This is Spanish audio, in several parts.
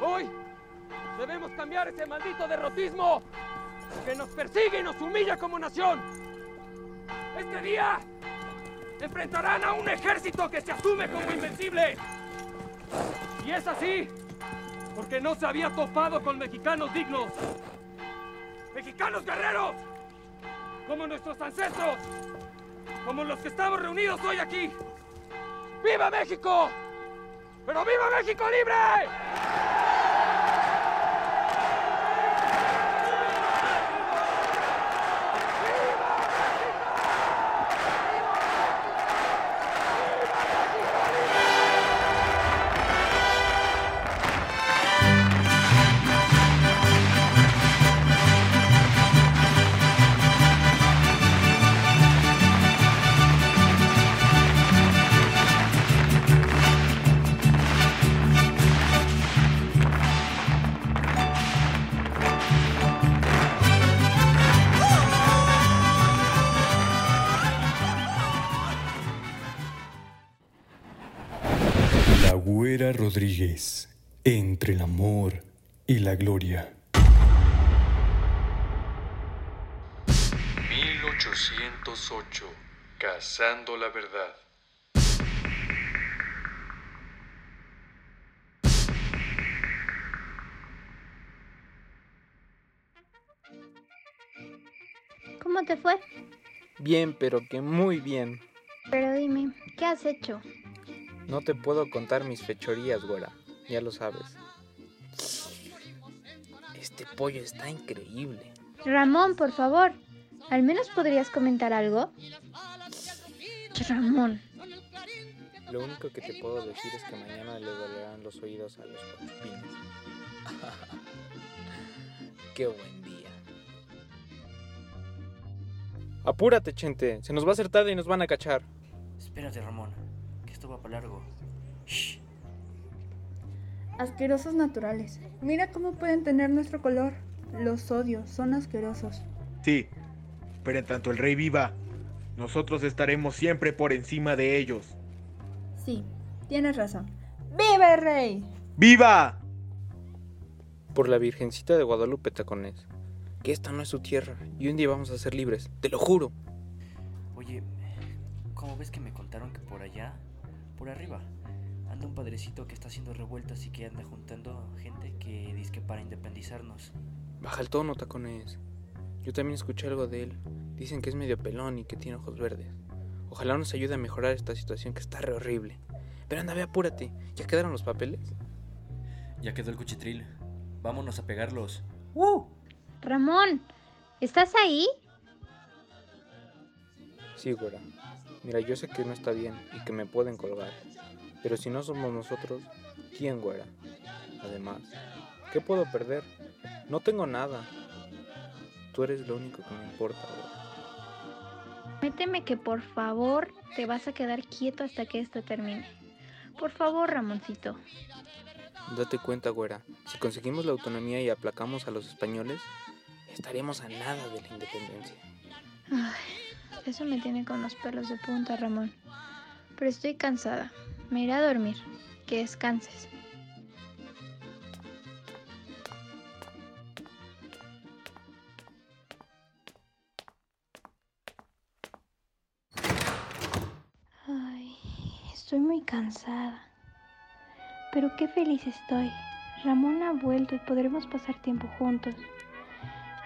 Hoy debemos cambiar ese maldito derrotismo que nos persigue y nos humilla como nación. Este día enfrentarán a un ejército que se asume como invencible. Y es así porque no se había topado con mexicanos dignos. Mexicanos guerreros, como nuestros ancestros, como los que estamos reunidos hoy aquí. ¡Viva México! ¡Pero viva México libre! Rodríguez, entre el amor y la gloria. 1808. Cazando la verdad. ¿Cómo te fue? Bien, pero que muy bien. Pero dime, ¿qué has hecho? No te puedo contar mis fechorías, güera. Ya lo sabes. Este pollo está increíble. Ramón, por favor. ¿Al menos podrías comentar algo? Ramón. Lo único que te puedo decir es que mañana le dolerán los oídos a los pines. Qué buen día. Apúrate, Chente. Se nos va a hacer tarde y nos van a cachar. Espérate, Ramón, esto va para largo. Shh. Asquerosos naturales. Mira cómo pueden tener nuestro color. Los odios, son asquerosos. Sí, pero en tanto el rey viva, nosotros estaremos siempre por encima de ellos. Sí, tienes razón. ¡Viva el rey! ¡Viva! Por la Virgencita de Guadalupe, tacones. Que esta no es su tierra y un día vamos a ser libres. Te lo juro. Oye, ¿cómo ves que me contaron que por allá, por arriba, anda un padrecito que está haciendo revueltas y que anda juntando gente que dice que para independizarnos? Baja el tono, tacones. Yo también escuché algo de él. Dicen que es medio pelón y que tiene ojos verdes. Ojalá nos ayude a mejorar esta situación que está re horrible. Pero anda, ve, apúrate. ¿Ya quedaron los papeles? Ya quedó el cuchitril. Vámonos a pegarlos. Ramón, ¿estás ahí? Sí, güera. Mira, yo sé que no está bien y que me pueden colgar. Pero si no somos nosotros, ¿quién, güera? Además, ¿qué puedo perder? No tengo nada. Tú eres lo único que me importa, güera. Méteme que por favor te vas a quedar quieto hasta que esto termine. Por favor, Ramoncito. Date cuenta, güera. Si conseguimos la autonomía y aplacamos a los españoles, estaremos a nada de la independencia. Ay, eso me tiene con los pelos de punta, Ramón. Pero estoy cansada. Me iré a dormir. Que descanses. Ay, estoy muy cansada. Pero qué feliz estoy. Ramón ha vuelto y podremos pasar tiempo juntos.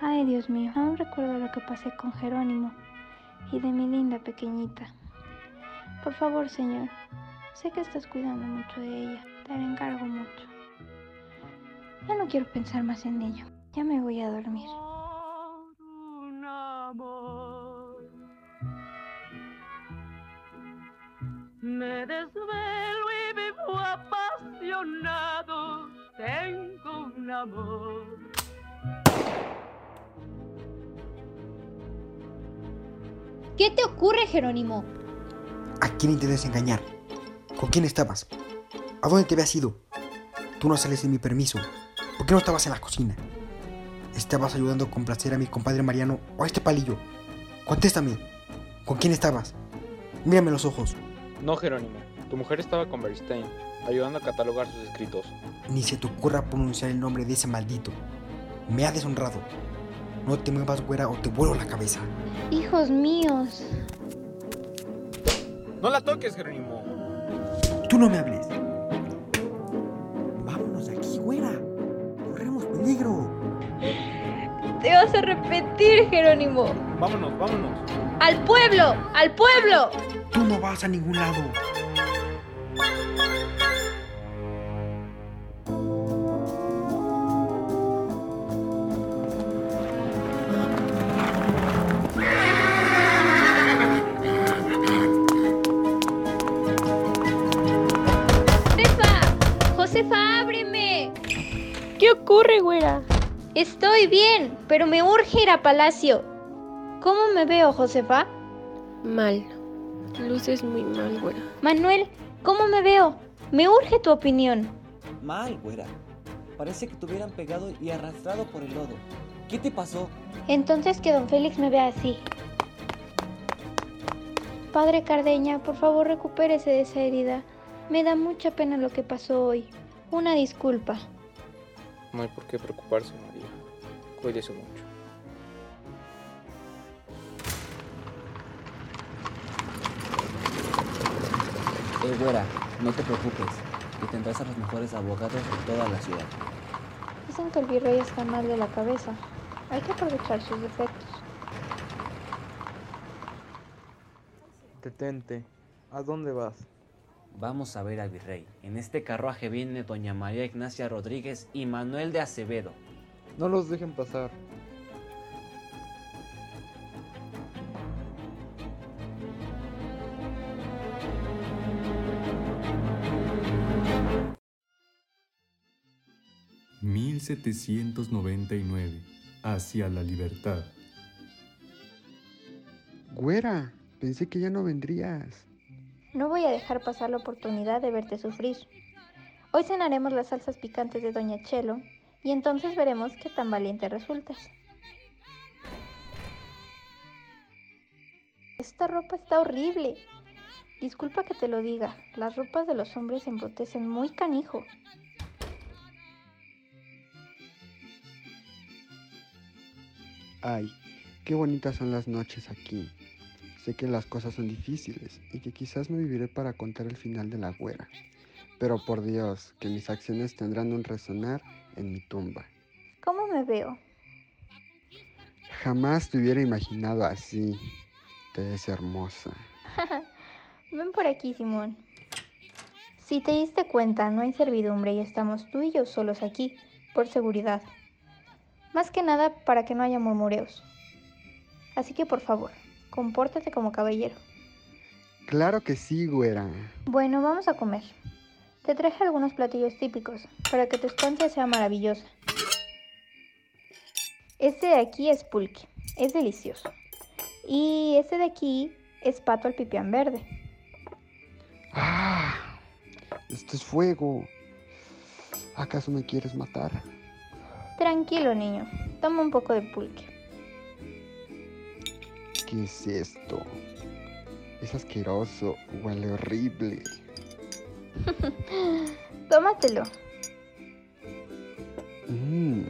Ay, Dios mío, aún recuerdo lo que pasé con Jerónimo y de mi linda pequeñita. Por favor, Señor, sé que estás cuidando mucho de ella, te la encargo mucho. Ya no quiero pensar más en ello, ya me voy a dormir. Me desvelo y vivo apasionado. Tengo un amor. ¿Qué te ocurre, Jerónimo? ¿A quién intentas engañar? ¿Con quién estabas? ¿A dónde te habías ido? Tú no sales sin mi permiso. ¿Por qué no estabas en la cocina? ¿Estabas ayudando a complacer a mi compadre Mariano o a este palillo? Contéstame. ¿Con quién estabas? Mírame los ojos. No, Jerónimo. Tu mujer estaba con Bernstein, ayudando a catalogar sus escritos. Ni se te ocurra pronunciar el nombre de ese maldito. Me ha deshonrado. No te muevas, güera, o te vuelo la cabeza. Hijos míos. No la toques, Jerónimo. Tú no me hables. Vámonos de aquí, güera. Corremos peligro. Te vas a repetir, Jerónimo. Vámonos, vámonos. ¡Al pueblo! ¡Al pueblo! Tú no vas a ningún lado. Ocurre, güera? Estoy bien, pero me urge ir a palacio. ¿Cómo me veo, Josefa? Mal. Luces muy mal, güera. Manuel, ¿cómo me veo? Me urge tu opinión. Mal, güera. Parece que te hubieran pegado y arrastrado por el lodo. ¿Qué te pasó? Entonces que don Félix me vea así. Padre Cardeña, por favor recupérese de esa herida. Me da mucha pena lo que pasó hoy. Una disculpa. No hay por qué preocuparse, María. Cuídese mucho. Eh, güera, no te preocupes, que tendrás a los mejores abogados de toda la ciudad. Dicen que el virrey está mal de la cabeza. Hay que aprovechar sus defectos. Detente. ¿A dónde vas? Vamos a ver al virrey. En este carruaje viene doña María Ignacia Rodríguez y Manuel de Acevedo. No los dejen pasar. ...1799... ...hacia la libertad. Güera, pensé que ya no vendrías. No voy a dejar pasar la oportunidad de verte sufrir. Hoy cenaremos las salsas picantes de Doña Chelo y entonces veremos qué tan valiente resultas. Esta ropa está horrible. Disculpa que te lo diga, las ropas de los hombres embrutecen muy canijo. Ay, qué bonitas son las noches aquí. Sé que las cosas son difíciles y que quizás no viviré para contar el final de la güera. Pero por Dios, que mis acciones tendrán un resonar en mi tumba. ¿Cómo me veo? Jamás te hubiera imaginado así. Te ves hermosa. Ven por aquí, Simón. Si te diste cuenta, no hay servidumbre y estamos tú y yo solos aquí, por seguridad. Más que nada para que no haya murmureos. Así que por favor, compórtate como caballero. Claro que sí, güera. Bueno, vamos a comer. Te traje algunos platillos típicos para que tu estancia sea maravillosa. Este de aquí es pulque, es delicioso. Y este de aquí es pato al pipián verde. ¡Ah! Esto es fuego. ¿Acaso me quieres matar? Tranquilo, niño. Toma un poco de pulque. ¿Qué es esto? Es asqueroso, huele horrible. Tómatelo. Mmm,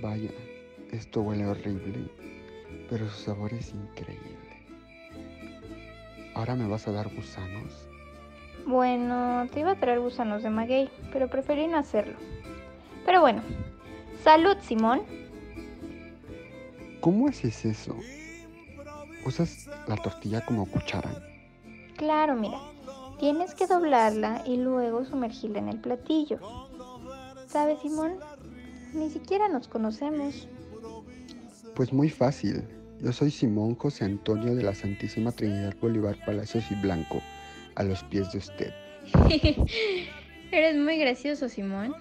vaya, esto huele horrible, pero su sabor es increíble. ¿Ahora me vas a dar gusanos? Bueno, te iba a traer gusanos de maguey, pero preferí no hacerlo. Pero bueno, salud, Simón. ¿Cómo haces eso? ¿Usas la tortilla como cuchara? Claro, mira. Tienes que doblarla y luego sumergirla en el platillo. ¿Sabes, Simón? Ni siquiera nos conocemos. Pues muy fácil. Yo soy Simón José Antonio de la Santísima Trinidad Bolívar Palacios y Blanco, a los pies de usted. Eres muy gracioso, Simón.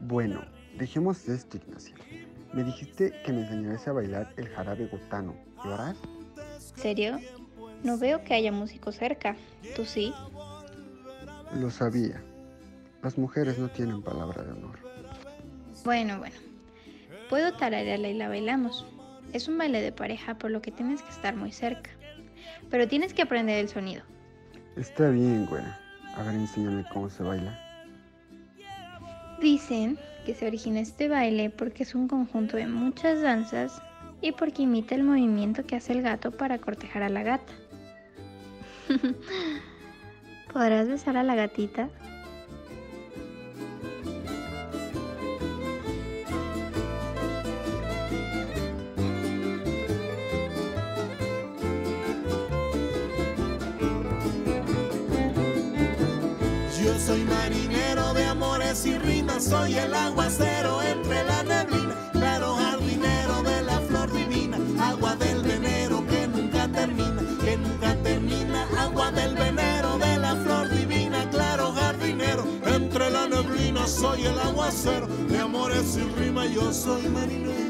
Bueno, dejemos esto, Ignacia. Me dijiste que me enseñarías a bailar el jarabe gutano. ¿Lo harás? ¿Serio? No veo que haya músico cerca. ¿Tú sí? Lo sabía. Las mujeres no tienen palabra de honor. Bueno, bueno. Puedo tararearla y la bailamos. Es un baile de pareja, por lo que tienes que estar muy cerca. Pero tienes que aprender el sonido. Está bien, güera. A ver, enséñame cómo se baila. Dicen que se origina este baile porque es un conjunto de muchas danzas y porque imita el movimiento que hace el gato para cortejar a la gata. ¿Podrás besar a la gatita? Y soy el aguacero entre la neblina, claro jardinero de la flor divina, agua del venero que nunca termina, que nunca termina, agua del venero de la flor divina, claro jardinero entre la neblina, soy el aguacero de amores y rimas, yo soy marinero.